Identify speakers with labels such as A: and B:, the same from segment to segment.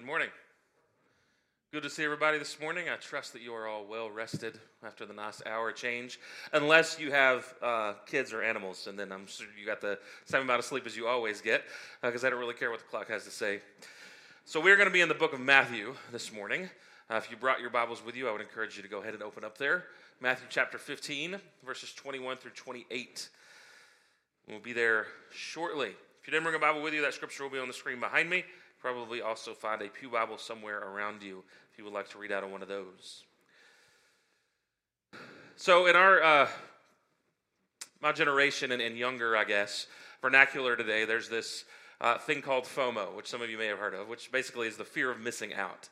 A: Good morning. Good to see everybody this morning. I trust that you are all well rested after the nice hour change, unless you have uh, kids or animals, and then I'm sure you got the same amount of sleep as you always get, because uh, I don't really care what the clock has to say. So we're going to be in the book of Matthew this morning. Uh, if you brought your Bibles with you, I would encourage you to go ahead and open up there. Matthew chapter 15, verses 21 through 28. We'll be there shortly. If you didn't bring a Bible with you, that scripture will be on the screen behind me. Probably also find a Pew Bible somewhere around you if you would like to read out of one of those. So, in our, uh, my generation and, and, younger, I guess, vernacular today, there's this uh, thing called FOMO, which some of you may have heard of, which basically is the fear of missing out.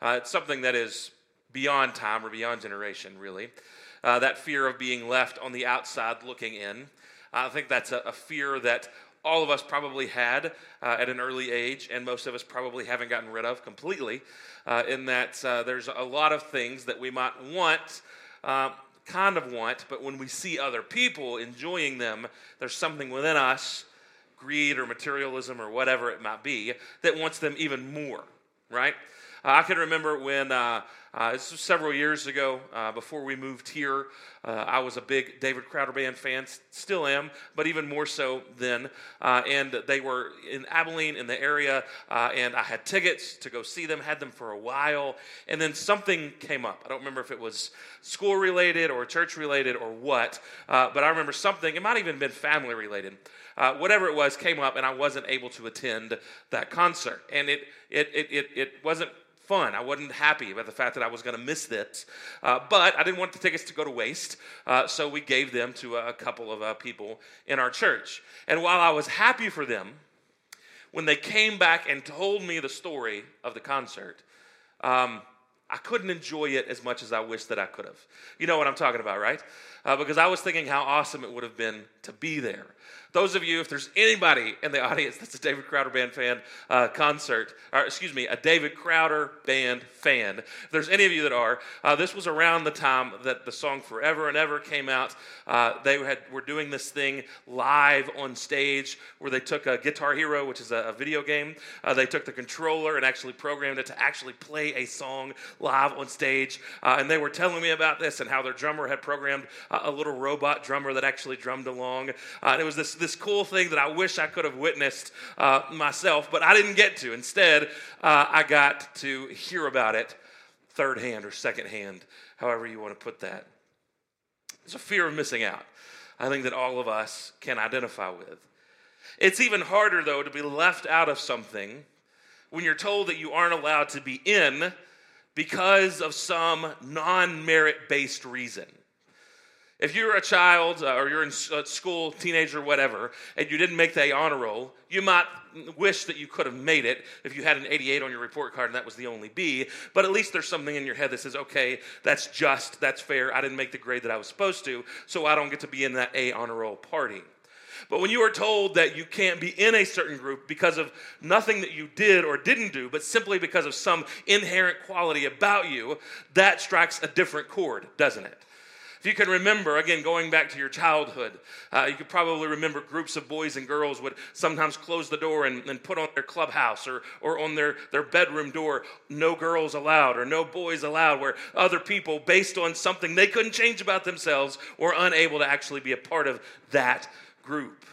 A: Uh, it's something that is beyond time or beyond generation, really. Uh, that fear of being left on the outside looking in. I think that's a, a fear that all of us probably had uh, at an early age, and most of us probably haven't gotten rid of completely, uh, in that uh, there's a lot of things that we might want, uh, kind of want, but when we see other people enjoying them, there's something within us, greed or materialism or whatever it might be, that wants them even more, right? Uh, I can remember when uh, uh, several years ago, uh, before we moved here. Uh, I was a big David Crowder Band fan, still am, but even more so then. Uh, and they were in Abilene, in the area, and I had tickets to go see them, had them for a while. And then something came up. I don't remember if it was school related or church related or what, but I remember something, it might have even been family related. whatever it was came up, and I wasn't able to attend that concert. And it, it, it, it, it wasn't fun. I wasn't happy about the fact that I was going to miss this. Uh, but I didn't want the tickets to go to waste, uh, so we gave them to a couple of uh, people in our church. And while I was happy for them, when they came back and told me the story of the concert, um, I couldn't enjoy it as much as I wish that I could have. You know what I'm talking about, right? Uh, because I was thinking how awesome it would have been to be there. Those of you, if there's anybody in the audience that's a David Crowder Band fan uh, concert, or excuse me, a David Crowder Band fan, if there's any of you that are, uh, this was around the time that the song Forever and Ever came out. Uh, they had, were doing this thing live on stage where they took a Guitar Hero, which is a, a video game. Uh, they took the controller and actually programmed it to actually play a song live on stage. Uh, and they were telling me about this and how their drummer had programmed a little robot drummer that actually drummed along. Uh, and it was this this cool thing that I wish I could have witnessed uh, myself, but I didn't get to. Instead, uh, I got to hear about it third hand or second hand, however you want to put that. It's a fear of missing out. I think that all of us can identify with. It's even harder, though, to be left out of something when you're told that you aren't allowed to be in because of some non merit based reason. If you're a child uh, or you're in uh, school, teenager, whatever, and you didn't make the honor roll, you might wish that you could have made it if you had an 88 on your report card and that was the only B. But at least there's something in your head that says, okay, that's just, that's fair. I didn't make the grade that I was supposed to, so I don't get to be in that A honor roll party. But when you are told that you can't be in a certain group because of nothing that you did or didn't do, but simply because of some inherent quality about you, that strikes a different chord, doesn't it? If you can remember, again, going back to your childhood, uh, you could probably remember groups of boys and girls would sometimes close the door and, and put on their clubhouse or, or on their, their bedroom door, no girls allowed or no boys allowed, where other people, based on something they couldn't change about themselves, were unable to actually be a part of that group.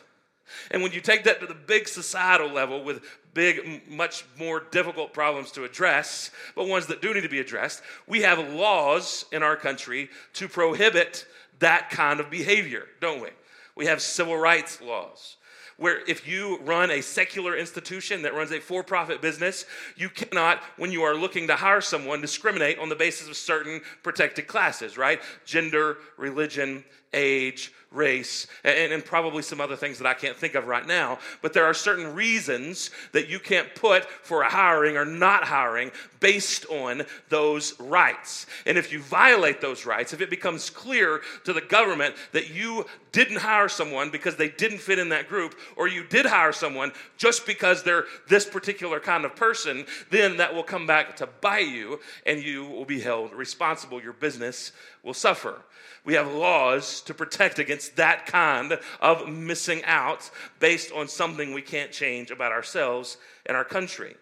A: And when you take that to the big societal level with big, much more difficult problems to address, but ones that do need to be addressed, we have laws in our country to prohibit that kind of behavior, don't we? We have civil rights laws where if you run a secular institution that runs a for profit business, you cannot, when you are looking to hire someone, discriminate on the basis of certain protected classes, right? Gender, religion, age, race, and, and, probably some other things that I can't think of right now. But there are certain reasons that you can't put for a hiring or not hiring based on those rights. And if you violate those rights, if it becomes clear to the government that you didn't hire someone because they didn't fit in that group, or you did hire someone just because they're this particular kind of person, then that will come back to bite you and you will be held responsible. Your business will suffer. We have laws to protect against that kind of missing out based on something we can't change about ourselves and our country.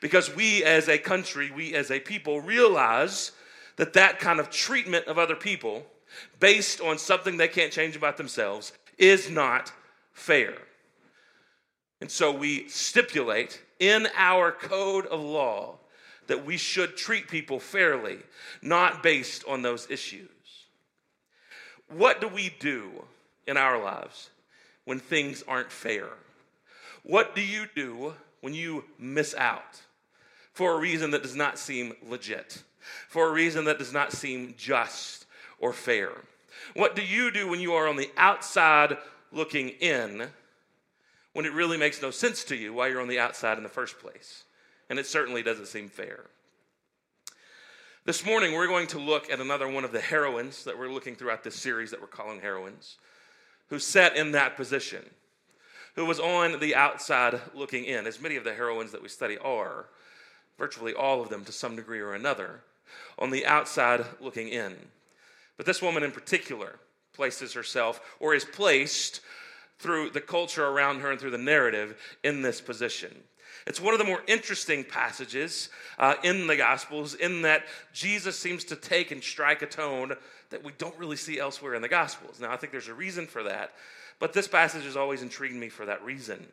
A: Because we as a country, we as a people realize that that kind of treatment of other people based on something they can't change about themselves is not fair. And so we stipulate in our code of law that we should treat people fairly, not based on those issues. What do we do in our lives when things aren't fair? What do you do when you miss out for a reason that does not seem legit, for a reason that does not seem just or fair? What do you do when you are on the outside looking in when it really makes no sense to you why you're on the outside in the first place? And it certainly doesn't seem fair. This morning, we're going to look at another one of the heroines that we're looking throughout this series that we're calling Heroines, who sat in that position, who was on the outside looking in, as many of the heroines that we study are, virtually all of them to some degree or another, on the outside looking in. But this woman in particular places herself, or is placed through the culture around her and through the narrative, in this position. It's one of the more interesting passages uh, in the Gospels, in that Jesus seems to take and strike a tone that we don't really see elsewhere in the Gospels. Now, I think there's a reason for that, but this passage has always intrigued me for that reason.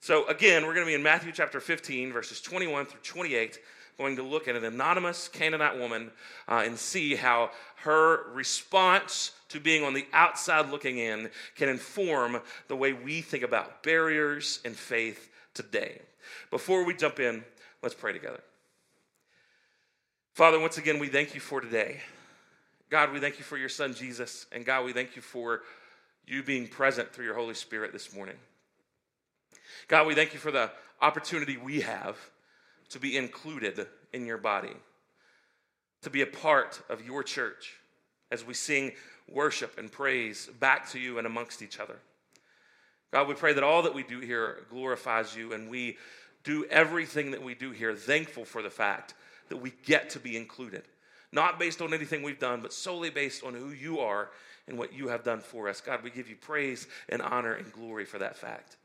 A: So, again, we're going to be in Matthew chapter 15, verses 21 through 28, going to look at an anonymous Canaanite woman uh, and see how her response to being on the outside looking in can inform the way we think about barriers and faith today. Before we jump in, let's pray together. Father, once again, we thank you for today. God, we thank you for your son Jesus. And God, we thank you for you being present through your Holy Spirit this morning. God, we thank you for the opportunity we have to be included in your body, to be a part of your church as we sing worship and praise back to you and amongst each other. God, we pray that all that we do here glorifies you and we do everything that we do here thankful for the fact that we get to be included. Not based on anything we've done, but solely based on who you are and what you have done for us. God, we give you praise and honor and glory for that fact.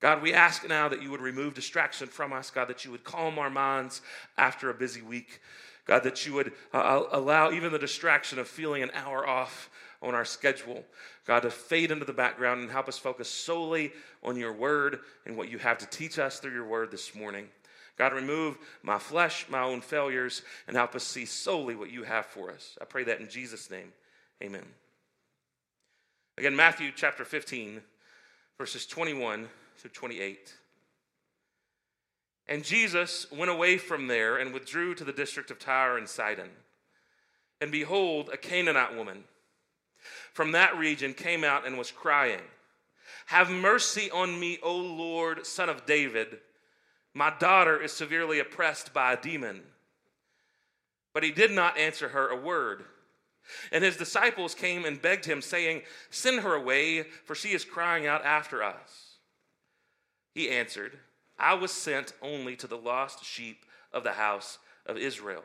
A: God, we ask now that you would remove distraction from us, God, that you would calm our minds after a busy week. God, that you would uh, allow even the distraction of feeling an hour off on our schedule, God, to fade into the background and help us focus solely on your word and what you have to teach us through your word this morning. God, remove my flesh, my own failures, and help us see solely what you have for us. I pray that in Jesus' name. Amen. Again, Matthew chapter 15, verses 21 through 28. And Jesus went away from there and withdrew to the district of Tyre and Sidon. And behold, a Canaanite woman from that region came out and was crying, Have mercy on me, O Lord, son of David. My daughter is severely oppressed by a demon. But he did not answer her a word. And his disciples came and begged him, saying, Send her away, for she is crying out after us. He answered, I was sent only to the lost sheep of the house of Israel.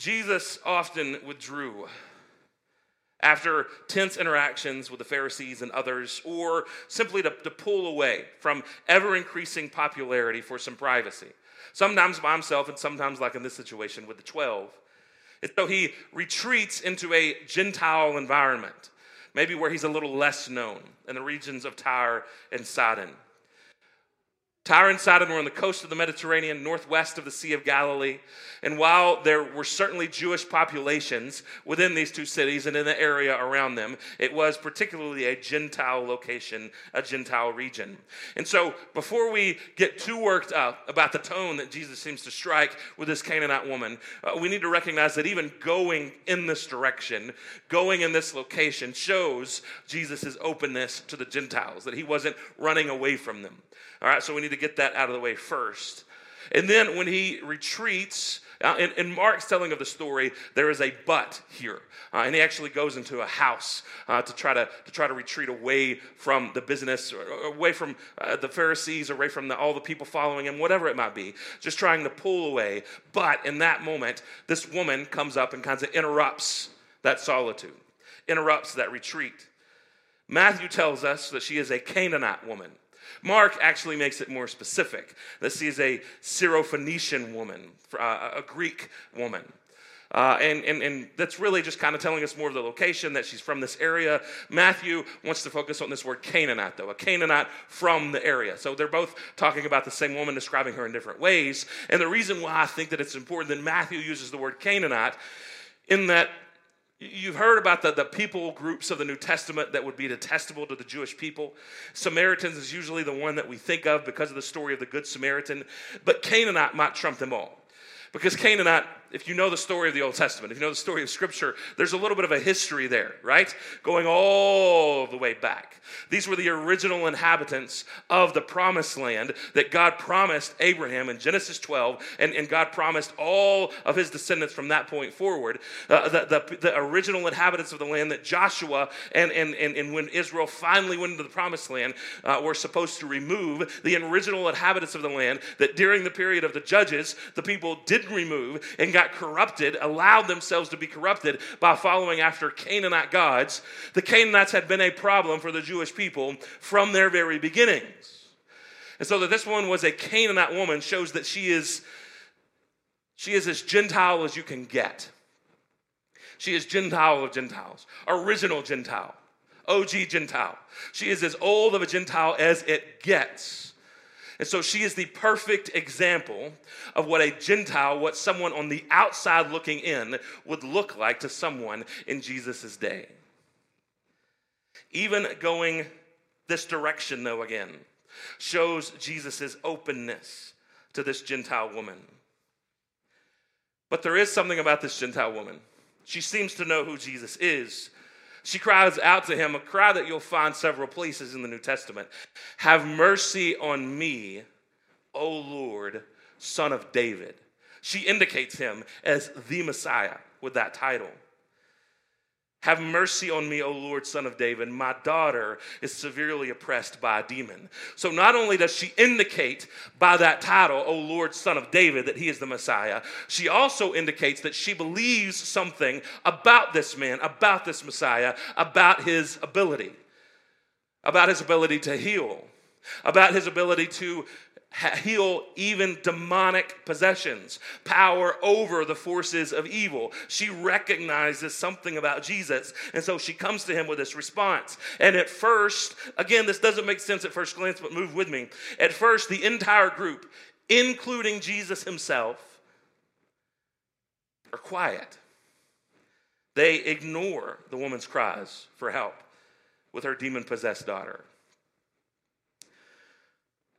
A: Jesus often withdrew after tense interactions with the Pharisees and others, or simply to, to pull away from ever increasing popularity for some privacy. Sometimes by himself, and sometimes, like in this situation, with the 12. And so he retreats into a Gentile environment, maybe where he's a little less known in the regions of Tyre and Sidon. Tyre and Sidon were on the coast of the Mediterranean, northwest of the Sea of Galilee. And while there were certainly Jewish populations within these two cities and in the area around them, it was particularly a Gentile location, a Gentile region. And so, before we get too worked up about the tone that Jesus seems to strike with this Canaanite woman, uh, we need to recognize that even going in this direction, going in this location, shows Jesus' openness to the Gentiles, that he wasn't running away from them. All right, so we need to get that out of the way first. And then when he retreats, uh, in, in, Mark's telling of the story, there is a but here, uh, and he actually goes into a house uh, to try to to try to retreat away from the business, or, or away from uh, the Pharisees, away from the, all the people following him, whatever it might be, just trying to pull away. But in that moment, this woman comes up and kind of interrupts that solitude, interrupts that retreat. Matthew tells us that she is a Canaanite woman. Mark actually makes it more specific. She is a Syrophoenician woman, uh, a Greek woman. Uh, and, and, and that's really just kind of telling us more of the location that she's from this area. Matthew wants to focus on this word Canaanite, though, a Canaanite from the area. So they're both talking about the same woman, describing her in different ways. And the reason why I think that it's important that Matthew uses the word Canaanite in that You've heard about the, the people groups of the New Testament that would be detestable to the Jewish people. Samaritans is usually the one that we think of because of the story of the Good Samaritan, but Canaanite might trump them all. Because Canaanite if you know the story of the Old Testament, if you know the story of Scripture, there's a little bit of a history there, right? Going all the way back. These were the original inhabitants of the promised land that God promised Abraham in Genesis 12, and, and God promised all of his descendants from that point forward. Uh, the, the, the, original inhabitants of the land that Joshua and, and, and, and when Israel finally went into the promised land uh, were supposed to remove, the original inhabitants of the land that during the period of the judges, the people did remove, and God got corrupted, allowed themselves to be corrupted by following after Canaanite gods, the Canaanites had been a problem for the Jewish people from their very beginnings. And so that this one was a Canaanite woman shows that she is she is as Gentile as you can get. She is Gentile of Gentiles, original Gentile, OG Gentile. She is as old of a Gentile as it gets. And so she is the perfect example of what a Gentile, what someone on the outside looking in would look like to someone in Jesus' day. Even going this direction, though, again, shows Jesus' openness to this Gentile woman. But there is something about this Gentile woman. She seems to know who Jesus is, she cries out to him, a cry that you'll find several places in the New Testament Have mercy on me, O Lord, son of David. She indicates him as the Messiah with that title. Have mercy on me, O Lord, son of David. My daughter is severely oppressed by a demon. So, not only does she indicate by that title, O Lord, son of David, that he is the Messiah, she also indicates that she believes something about this man, about this Messiah, about his ability, about his ability to heal, about his ability to heal even demonic possessions, power over the forces of evil. She recognizes something about Jesus, and so she comes to him with this response. And at first, again, this doesn't make sense at first glance, but move with me. At first, the entire group, including Jesus himself, are quiet. They ignore the woman's cries for help with her demon possessed daughter.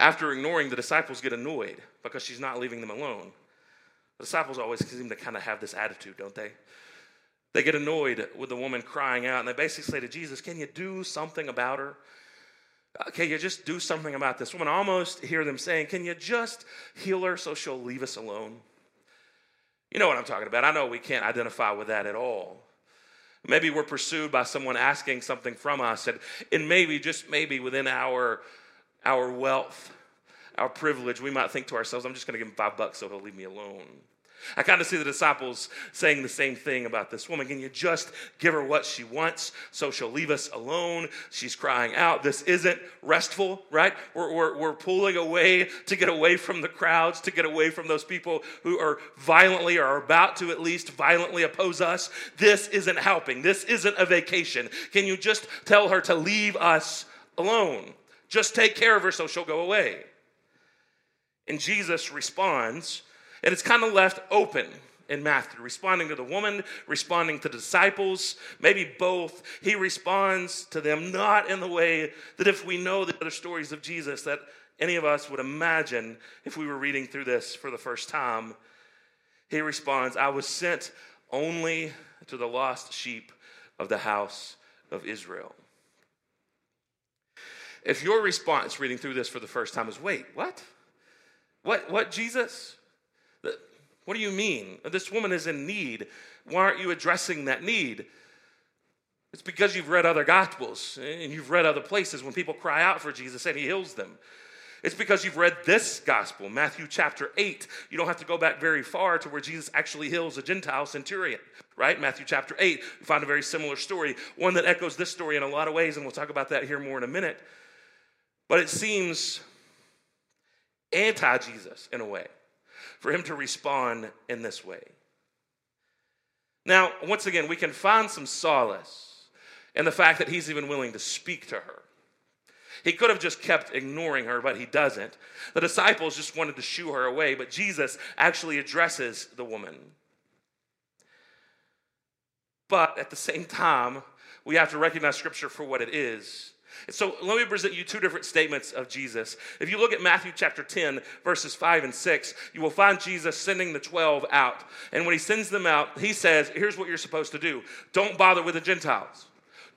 A: After ignoring, the disciples get annoyed because she's not leaving them alone. The disciples always seem to kind of have this attitude, don't they? They get annoyed with the woman crying out, and they basically say to Jesus, Can you do something about her? Uh, can you just do something about this woman? I almost hear them saying, Can you just heal her so she'll leave us alone? You know what I'm talking about. I know we can't identify with that at all. Maybe we're pursued by someone asking something from us, and, and maybe, just maybe, within our our wealth, our privilege, we might think to ourselves, I'm just going to give him five bucks so he'll leave me alone. I kind of see the disciples saying the same thing about this woman. Can you just give her what she wants so she'll leave us alone? She's crying out. This isn't restful, right? We're, we're, we're pulling away to get away from the crowds, to get away from those people who are violently or are about to at least violently oppose us. This isn't helping. This isn't a vacation. Can you just tell her to leave us alone? Just take care of her so she'll go away. And Jesus responds, and it's kind of left open in Matthew, responding to the woman, responding to the disciples, maybe both. He responds to them not in the way that if we know the other stories of Jesus that any of us would imagine if we were reading through this for the first time. He responds, I was sent only to the lost sheep of the house of Israel. If your response reading through this for the first time is, wait, what? What, what, Jesus? What do you mean? This woman is in need. Why aren't you addressing that need? It's because you've read other gospels eh, and you've read other places when people cry out for Jesus and he heals them. It's because you've read this gospel, Matthew chapter 8. You don't have to go back very far to where Jesus actually heals a Gentile centurion, right? Matthew chapter 8. You find a very similar story, one that echoes this story in a lot of ways, and we'll talk about that here more in a minute. But it seems anti Jesus in a way for him to respond in this way. Now, once again, we can find some solace in the fact that he's even willing to speak to her. He could have just kept ignoring her, but he doesn't. The disciples just wanted to shoo her away, but Jesus actually addresses the woman. But at the same time, we have to recognize Scripture for what it is. So let me present you two different statements of Jesus. If you look at Matthew chapter 10, verses 5 and 6, you will find Jesus sending the 12 out. And when he sends them out, he says, Here's what you're supposed to do don't bother with the Gentiles.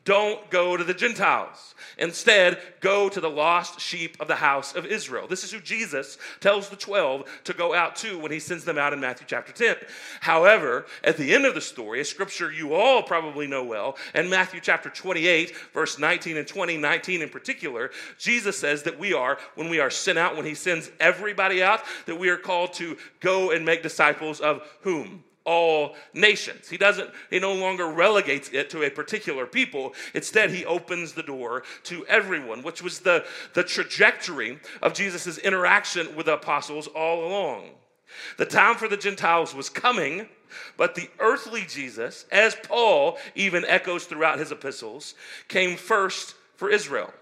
A: Don't go to the Gentiles. Instead, go to the lost sheep of the house of Israel. This is who Jesus tells the 12 to go out to when he sends them out in Matthew chapter 10. However, at the end of the story, a scripture you all probably know well, in Matthew chapter 28, verse 19 and 20, 19 in particular, Jesus says that we are, when we are sent out, when he sends everybody out, that we are called to go and make disciples of whom? All nations. He doesn't, he no longer relegates it to a particular people. Instead, he opens the door to everyone, which was the, the trajectory of Jesus' interaction with the apostles all along. The time for the Gentiles was coming, but the earthly Jesus, as Paul even echoes throughout his epistles, came first for Israel.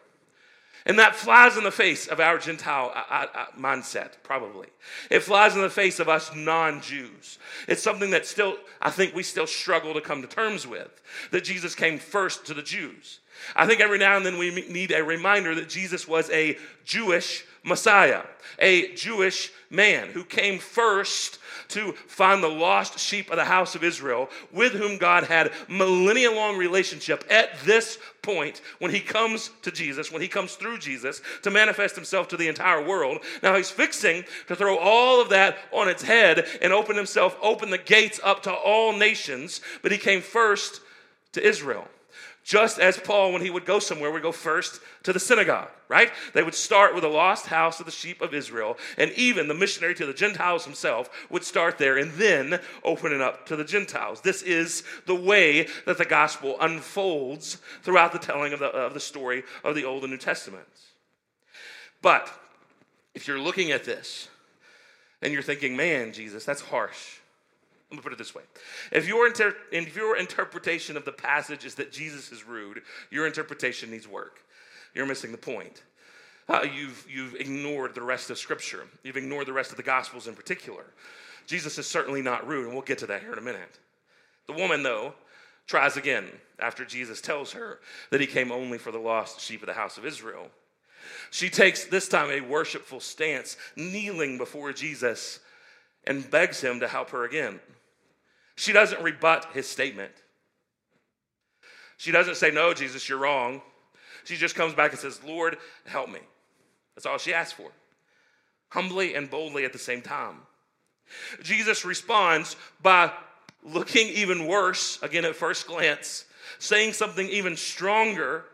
A: And that flies in the face of our Gentile uh, uh, uh, mindset, probably. It flies in the face of us non Jews. It's something that still, I think we still struggle to come to terms with that Jesus came first to the Jews. I think every now and then we need a reminder that Jesus was a Jewish Messiah, a Jewish man who came first to find the lost sheep of the house of Israel with whom God had millennia long relationship at this point when he comes to Jesus, when he comes through Jesus to manifest himself to the entire world. Now he's fixing to throw all of that on its head and open himself, open the gates up to all nations, but he came first to Israel. Just as Paul, when he would go somewhere, would go first to the synagogue, right? They would start with the lost house of the sheep of Israel, and even the missionary to the Gentiles himself would start there and then open it up to the Gentiles. This is the way that the gospel unfolds throughout the telling of the, of the story of the Old and New Testaments. But if you're looking at this and you're thinking, man, Jesus, that's harsh. Let me put it this way. If your, inter- if your interpretation of the passage is that Jesus is rude, your interpretation needs work. You're missing the point. Uh, you've, you've ignored the rest of Scripture, you've ignored the rest of the Gospels in particular. Jesus is certainly not rude, and we'll get to that here in a minute. The woman, though, tries again after Jesus tells her that he came only for the lost sheep of the house of Israel. She takes this time a worshipful stance, kneeling before Jesus, and begs him to help her again. She doesn't rebut his statement. She doesn't say, No, Jesus, you're wrong. She just comes back and says, Lord, help me. That's all she asks for, humbly and boldly at the same time. Jesus responds by looking even worse, again at first glance, saying something even stronger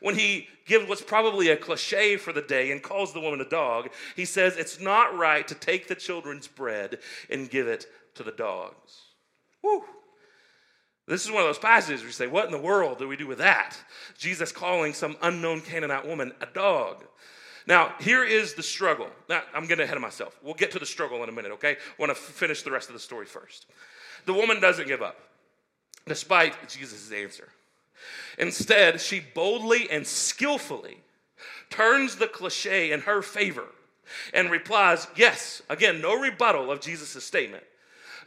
A: when he gives what's probably a cliche for the day and calls the woman a dog. He says, It's not right to take the children's bread and give it to the dogs. Whew. This is one of those passages where you say, What in the world do we do with that? Jesus calling some unknown Canaanite woman a dog. Now, here is the struggle. Now, I'm getting ahead of myself. We'll get to the struggle in a minute, okay? I want to f- finish the rest of the story first. The woman doesn't give up, despite Jesus' answer. Instead, she boldly and skillfully turns the cliche in her favor and replies, Yes. Again, no rebuttal of Jesus' statement.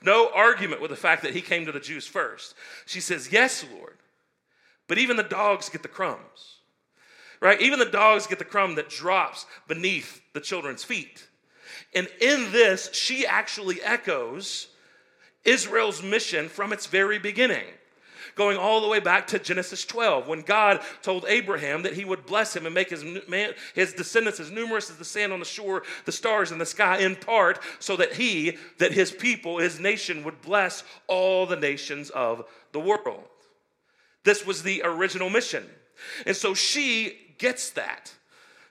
A: No argument with the fact that he came to the Jews first. She says, Yes, Lord. But even the dogs get the crumbs, right? Even the dogs get the crumb that drops beneath the children's feet. And in this, she actually echoes Israel's mission from its very beginning going all the way back to Genesis 12, when God told Abraham that he would bless him and make his, man, his descendants as numerous as the sand on the shore, the stars in the sky, in part so that he, that his people, his nation, would bless all the nations of the world. This was the original mission. And so she gets that.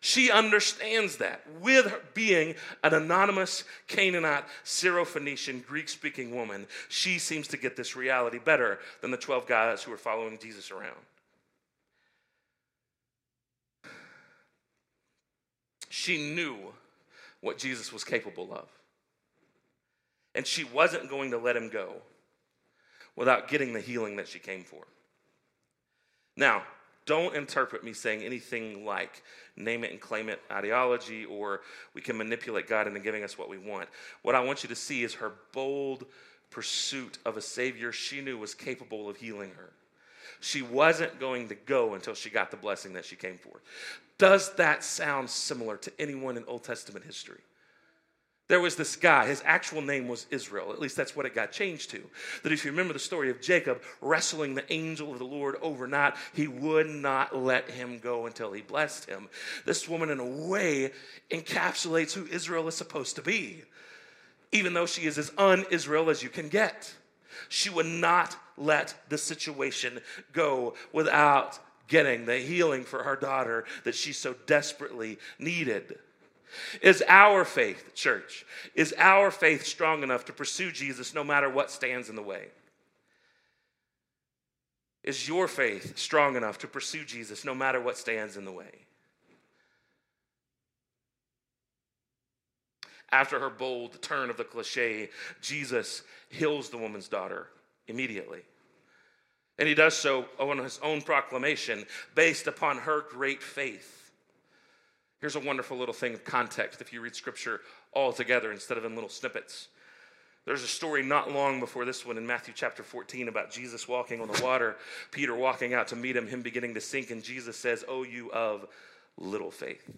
A: She understands that with being an anonymous Canaanite, Syrophoenician, Greek speaking woman, she seems to get this reality better than the 12 guys who are following Jesus around. She knew what Jesus was capable of. And she wasn't going to let him go without getting the healing that she came for. Now, don't interpret me saying anything like name it and claim it ideology or we can manipulate God into giving us what we want. What I want you to see is her bold pursuit of a Savior she knew was capable of healing her. She wasn't going to go until she got the blessing that she came for. Does that sound similar to anyone in Old Testament history? There was this guy, his actual name was Israel. At least that's what it got changed to. That if you remember the story of Jacob wrestling the angel of the Lord overnight, he would not let him go until he blessed him. This woman, in a way, encapsulates who Israel is supposed to be, even though she is as un Israel as you can get. She would not let the situation go without getting the healing for her daughter that she so desperately needed. Is our faith, church, is our faith strong enough to pursue Jesus no matter what stands in the way? Is your faith strong enough to pursue Jesus no matter what stands in the way? After her bold turn of the cliche, Jesus heals the woman's daughter immediately. And he does so on his own proclamation based upon her great faith. Here's a wonderful little thing of context if you read scripture all together instead of in little snippets. There's a story not long before this one in Matthew chapter 14 about Jesus walking on the water, Peter walking out to meet him, him beginning to sink, and Jesus says, Oh, you of little faith.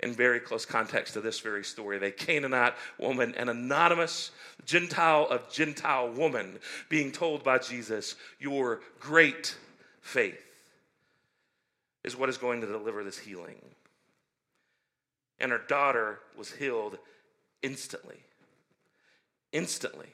A: In very close context to this very story, a Canaanite woman, an anonymous Gentile of Gentile woman, being told by Jesus, Your great faith is what is going to deliver this healing and her daughter was healed instantly. Instantly.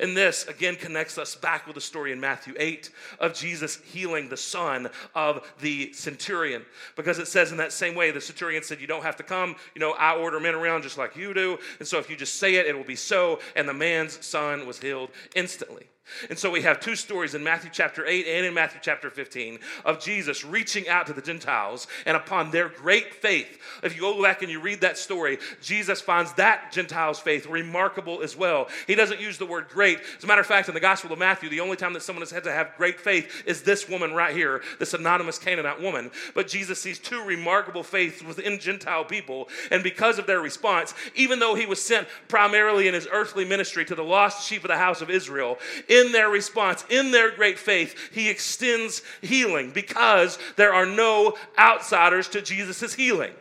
A: And this again connects us back with the story in Matthew 8 of Jesus healing the son of the centurion. Because it says in that same way, the centurion said, You don't have to come. You know, I order men around just like you do. And so if you just say it, it will be so. And the man's son was healed instantly. And so we have two stories in Matthew chapter 8 and in Matthew chapter 15 of Jesus reaching out to the Gentiles and upon their great faith. If you go back and you read that story, Jesus finds that Gentiles' faith remarkable as well. He doesn't use the word great. As a matter of fact, in the Gospel of Matthew, the only time that someone has had to have great faith is this woman right here, this anonymous Canaanite woman. But Jesus sees two remarkable faiths within Gentile people. And because of their response, even though he was sent primarily in his earthly ministry to the lost sheep of the house of Israel, in their response, in their great faith, he extends healing because there are no outsiders to Jesus' healing.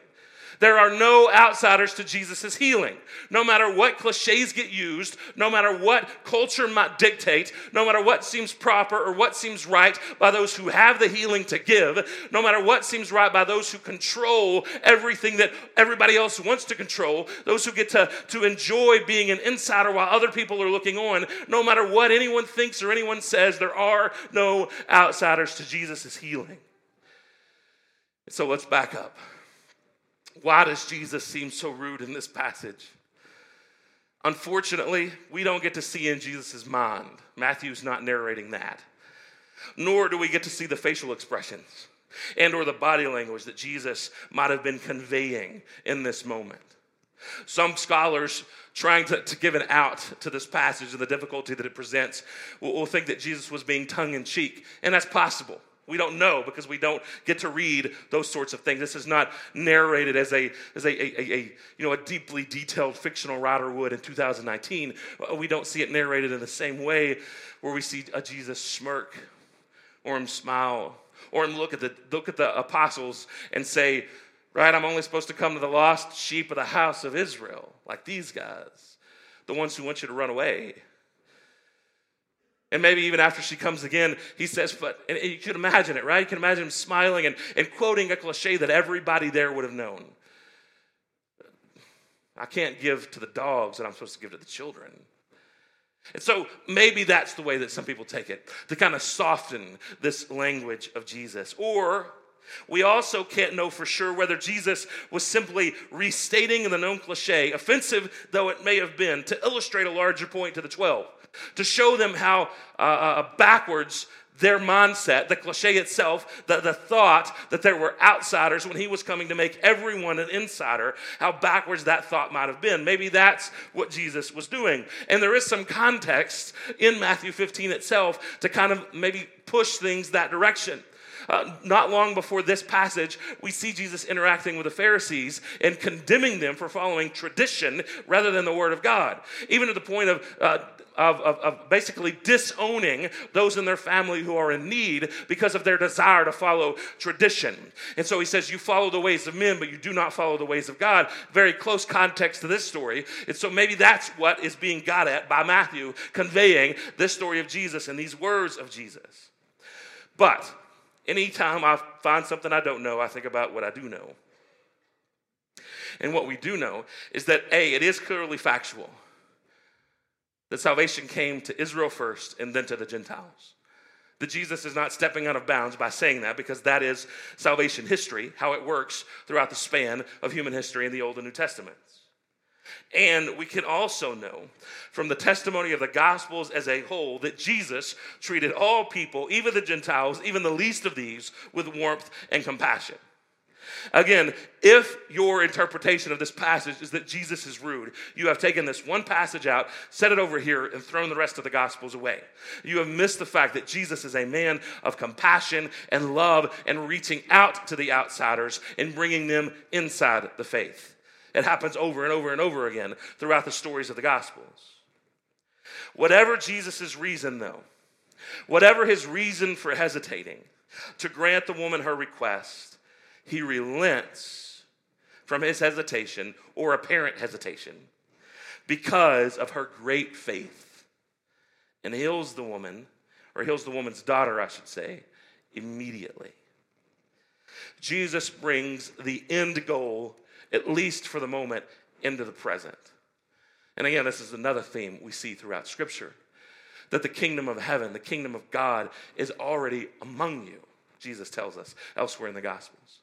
A: There are no outsiders to Jesus' healing. No matter what cliches get used, no matter what culture might dictate, no matter what seems proper or what seems right by those who have the healing to give, no matter what seems right by those who control everything that everybody else wants to control, those who get to, to enjoy being an insider while other people are looking on, no matter what anyone thinks or anyone says, there are no outsiders to Jesus' healing. So let's back up. Why does Jesus seem so rude in this passage? Unfortunately, we don't get to see in Jesus' mind. Matthew's not narrating that. Nor do we get to see the facial expressions and or the body language that Jesus might have been conveying in this moment. Some scholars trying to, to give an out to this passage and the difficulty that it presents will, will think that Jesus was being tongue in cheek, and that's possible. We don't know because we don't get to read those sorts of things. This is not narrated as a as a, a, a, you know a deeply detailed fictional writer would in 2019. Uh, we don't see it narrated in the same way where we see a Jesus smirk or him smile or him look at the look at the apostles and say, right, I'm only supposed to come to the lost sheep of the house of Israel, like these guys, the ones who want you to run away. And maybe even after she comes again, he says, but and you can imagine it, right? You can imagine him smiling and, and quoting a cliche that everybody there would have known. I can't give to the dogs that I'm supposed to give to the children. And so maybe that's the way that some people take it, to kind of soften this language of Jesus. Or we also can't know for sure whether Jesus was simply restating the known cliche, offensive though it may have been, to illustrate a larger point to the 12 to show them how uh, uh, backwards their mindset, the cliche itself, the, the thought that there were outsiders when he was coming to make everyone an insider, how backwards that thought might have been. Maybe that's what Jesus was doing. And there is some context in Matthew 15 itself to kind of maybe push things that direction. Uh, not long before this passage, we see Jesus interacting with the Pharisees and condemning them for following tradition rather than the Word of God, even to the point of uh, of, of, of, basically disowning those in their family who are in need because of their desire to follow tradition. And so he says, You follow the ways of men, but you do not follow the ways of God. Very close context to this story. And so maybe that's what is being got at by Matthew, conveying this story of Jesus and these words of Jesus. But anytime I find something I don't know, I think about what I do know. And what we do know is that A, it is clearly factual that salvation came to Israel first and then to the Gentiles. That Jesus is not stepping out of bounds by saying that because that is salvation history, how it works throughout the span of human history in the Old and New Testaments. And we can also know from the testimony of the Gospels as a whole that Jesus treated all people, even the Gentiles, even the least of these, with warmth and compassion. Again, if your interpretation of this passage is that Jesus is rude, you have taken this one passage out, set it over here, and thrown the rest of the Gospels away. You have missed the fact that Jesus is a man of compassion and love and reaching out to the outsiders and bringing them inside the faith. It happens over and over and over again throughout the stories of the Gospels. Whatever Jesus' reason, though, whatever his reason for hesitating to grant the woman her request, he relents from his hesitation or apparent hesitation because of her great faith and heals the woman, or heals the woman's daughter, I should say, immediately. Jesus brings the end goal, at least for the moment, into the present. And again, this is another theme we see throughout Scripture that the kingdom of heaven, the kingdom of God, is already among you, Jesus tells us elsewhere in the Gospels.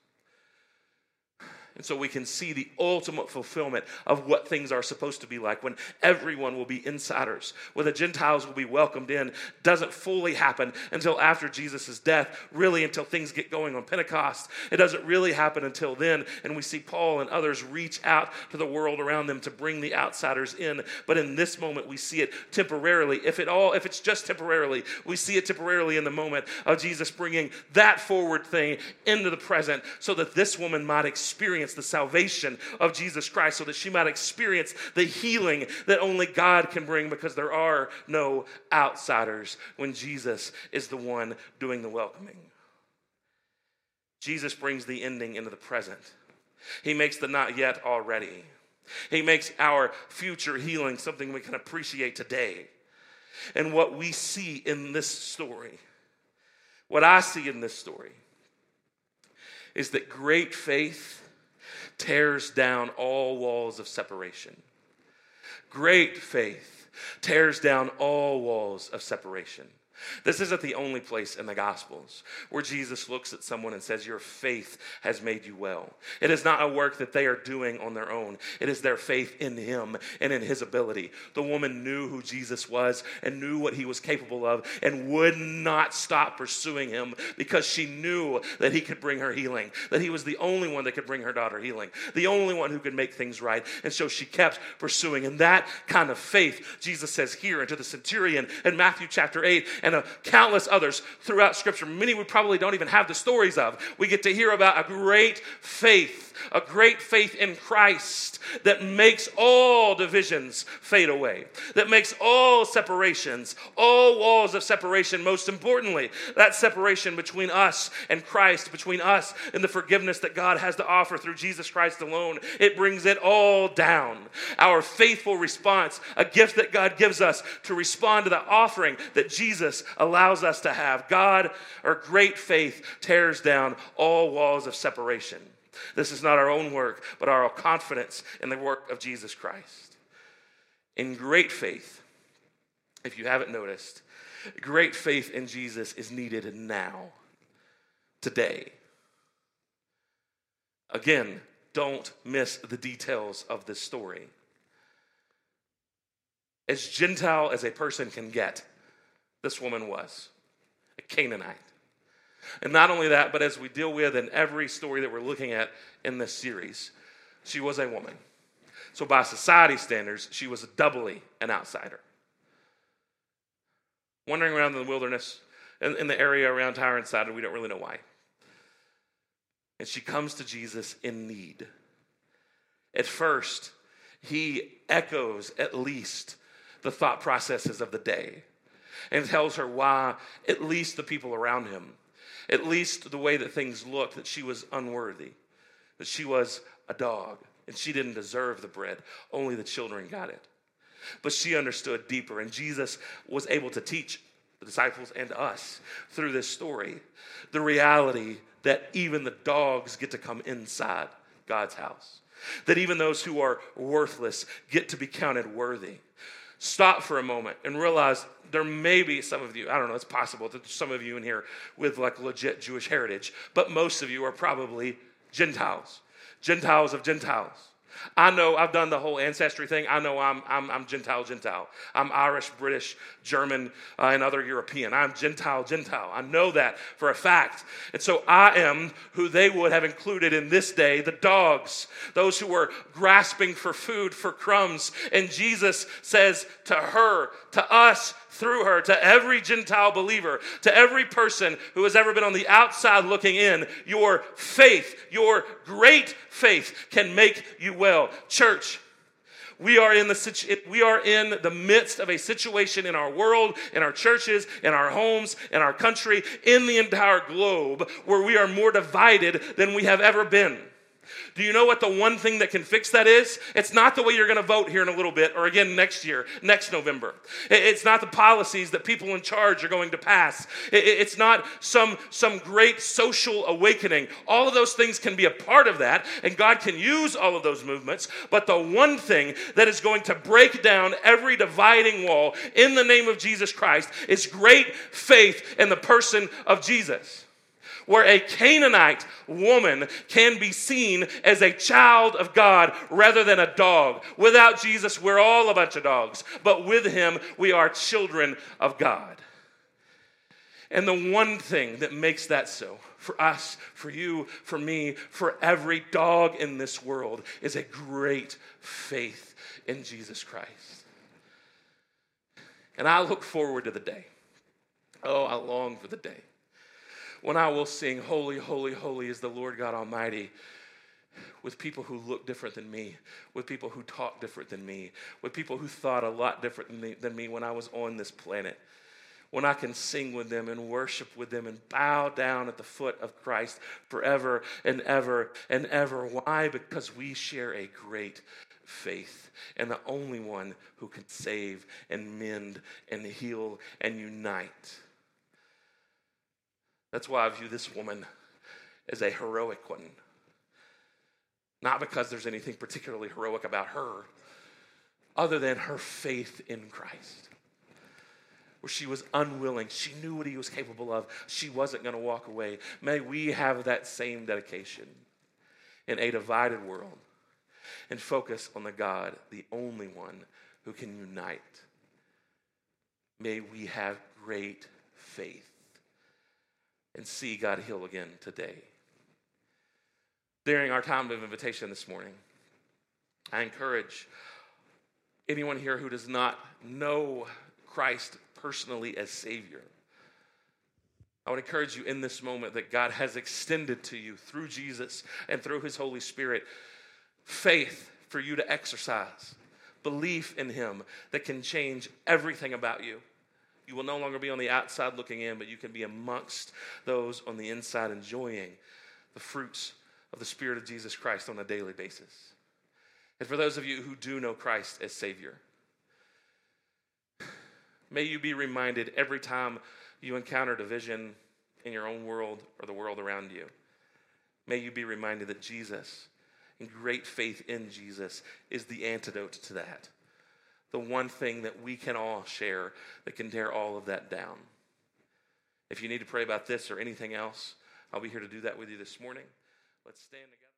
A: And so we can see the ultimate fulfillment of what things are supposed to be like when everyone will be insiders, when the Gentiles will be welcomed in. Doesn't fully happen until after Jesus' death, really until things get going on Pentecost. It doesn't really happen until then. And we see Paul and others reach out to the world around them to bring the outsiders in. But in this moment, we see it temporarily. If it all, if it's just temporarily, we see it temporarily in the moment of Jesus bringing that forward thing into the present so that this woman might experience experience the salvation of Jesus Christ, so that she might experience the healing that only God can bring because there are no outsiders when Jesus is the one doing the welcoming. Jesus brings the ending into the present. He makes the not yet already. He makes our future healing something we can appreciate today. And what we see in this story, what I see in this story, is that great faith tears down all walls of separation. Great faith tears down all walls of separation. This isn't the only place in the Gospels where Jesus looks at someone and says, Your faith has made you well. It is not a work that they are doing on their own, it is their faith in Him and in His ability. The woman knew who Jesus was and knew what He was capable of and would not stop pursuing Him because she knew that He could bring her healing, that He was the only one that could bring her daughter healing, the only one who could make things right. And so she kept pursuing. And that kind of faith, Jesus says here into the centurion in Matthew chapter 8 and uh, countless others throughout Scripture. Many we probably don't even have the stories of. We get to hear about a great faith, a great faith in Christ that makes all divisions fade away, that makes all separations, all walls of separation, most importantly, that separation between us and Christ, between us and the forgiveness that God has to offer through Jesus Christ alone. It brings it all down. Our faithful response, a gift that God gives us to respond to the offering that Jesus allows us to have. God, our great faith, tears down all walls of separation. This is not our own work, but our confidence in the work of Jesus Christ. In great faith, if you haven't noticed, great faith in Jesus is needed now, today. Again, don't miss the details of this story. As Gentile as a person can get, this woman was a Canaanite. And not only that, but as we deal with in every story that we're looking at in this series, she was a woman. So, by society standards, she was doubly an outsider. Wandering around in the wilderness, in, in the area around Tyre and Sidon, we don't really know why. And she comes to Jesus in need. At first, he echoes at least the thought processes of the day and tells her why, at least the people around him, at least the way that things looked, that she was unworthy, that she was a dog, and she didn't deserve the bread. Only the children got it. But she understood deeper, and Jesus was able to teach the disciples and us through this story the reality that even the dogs get to come inside God's house. That even those who are worthless get to be counted worthy. Stop for a moment and realize there may be some of you, I don't know, it's possible that some of you in here with like legit Jewish heritage, but most of you are probably Gentiles, Gentiles of Gentiles. I know I've done the whole ancestry thing. I know I'm, I'm, I'm Gentile, Gentile. I'm Irish, British, German, uh, and other European. I'm Gentile, Gentile. I know that for a fact. And so I am who they would have included in this day the dogs, those who were grasping for food, for crumbs. And Jesus says to her, to us, through her to every Gentile believer, to every person who has ever been on the outside looking in. Your faith, your great faith, can make you well. Church, we are in the we are in the midst of a situation in our world, in our churches, in our homes, in our country, in the entire globe where we are more divided than we have ever been. Do you know what the one thing that can fix that is? It's not the way you're going to vote here in a little bit or again next year, next November. It's not the policies that people in charge are going to pass. It's not some, some great social awakening. All of those things can be a part of that, and God can use all of those movements. But the one thing that is going to break down every dividing wall in the name of Jesus Christ is great faith in the person of Jesus where a Canaanite woman can be seen as a child of God rather than a dog. Without Jesus, we're all a bunch of dogs, but with him, we are children of God. And the one thing that makes that so for us, for you, for me, for every dog in this world is a great faith in Jesus Christ. And I look forward to the day. Oh, I long for the day when I will sing, Holy, Holy, Holy is the Lord God Almighty, with people who look different than me, with people who talk different than me, with people who thought a lot different than me, when I was on this planet. When I can sing with them and worship with them and bow down at the foot of Christ forever and ever and ever. Why? Because we share a great faith and the only one who can save and mend and heal and unite. That's why I view this woman as a heroic one. Not because there's anything particularly heroic about her, other than her faith in Christ. Where she was unwilling. She knew what he was capable of. She wasn't going to walk away. May we have that same dedication in a divided world and focus on the God, the only one who can unite. May we have great faith and see God heal again today. During our time of invitation this morning, I encourage anyone here who does not know Christ personally as Savior I would encourage you in this moment that God has extended to you through Jesus and through His Holy Spirit faith for you to exercise, belief in Him that can change everything about you. You will no longer be on the outside looking in, but you can be amongst those on the inside enjoying the fruits of the Spirit of Jesus Christ on a daily basis. And for those of you who do know Christ as Savior, may you be reminded every time you encounter division in your own world or the world around you. May you be reminded that Jesus and great faith in Jesus is the antidote to that. The one thing that we can all share that can tear all of that down. If you need to pray about this or anything else, I'll be here to do that with you this morning. Let's stand together.